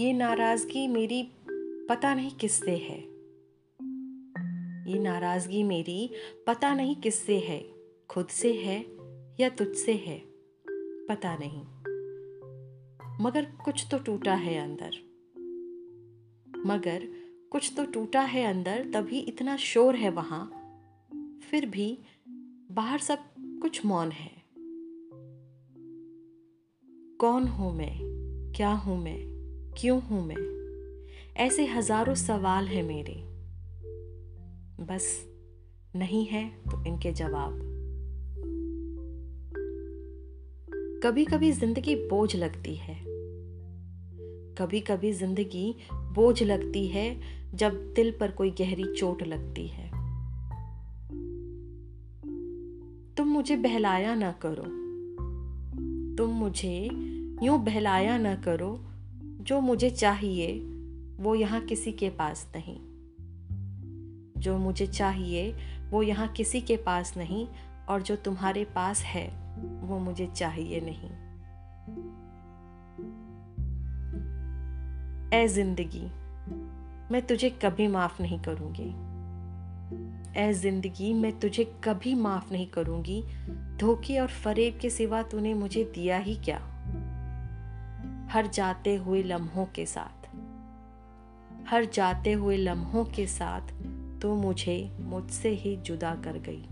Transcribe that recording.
नाराज़गी मेरी पता नहीं किससे है। ये नाराज़गी मेरी पता नहीं किससे है, खुद से है या तुझसे है, पता नहीं। मगर कुछ तो टूटा है अंदर। मगर कुछ तो टूटा है अंदर, तभी इतना शोर है वहाँ। फिर भी बाहर सब कुछ मौन है। कौन हूँ मैं? क्या हूँ मैं? क्यों हूँ मैं? ऐसे हज़ारों सवाल हैं मेरे। बस नहीं है तो इनके जवाब। कभी कभी ज़िंदगी बोझ लगती है। कभी कभी ज़िंदगी बोझ लगती है जब दिल पर कोई गहरी चोट लगती है। तुम मुझे बहलाया ना करो। तुम मुझे यूँ बहलाया ना करो जो मुझे चाहिए, वो यहाँ किसी के पास नहीं। जो मुझे चाहिए, वो यहाँ किसी के पास नहीं, और जो तुम्हारे पास है, वो मुझे चाहिए नहीं। ए ज़िंदगी, मैं तुझे कभी माफ़ नहीं करूँगी। ए ज़िंदगी, मैं तुझे कभी माफ़ नहीं करूँगी। धोखे और फरेब के सिवा तूने मुझे दिया ही क्या? हर जाते हुए लम्हों के साथ। हर जाते हुए लम्हों के साथ तो मुझे मुझसे ही जुदा कर गई।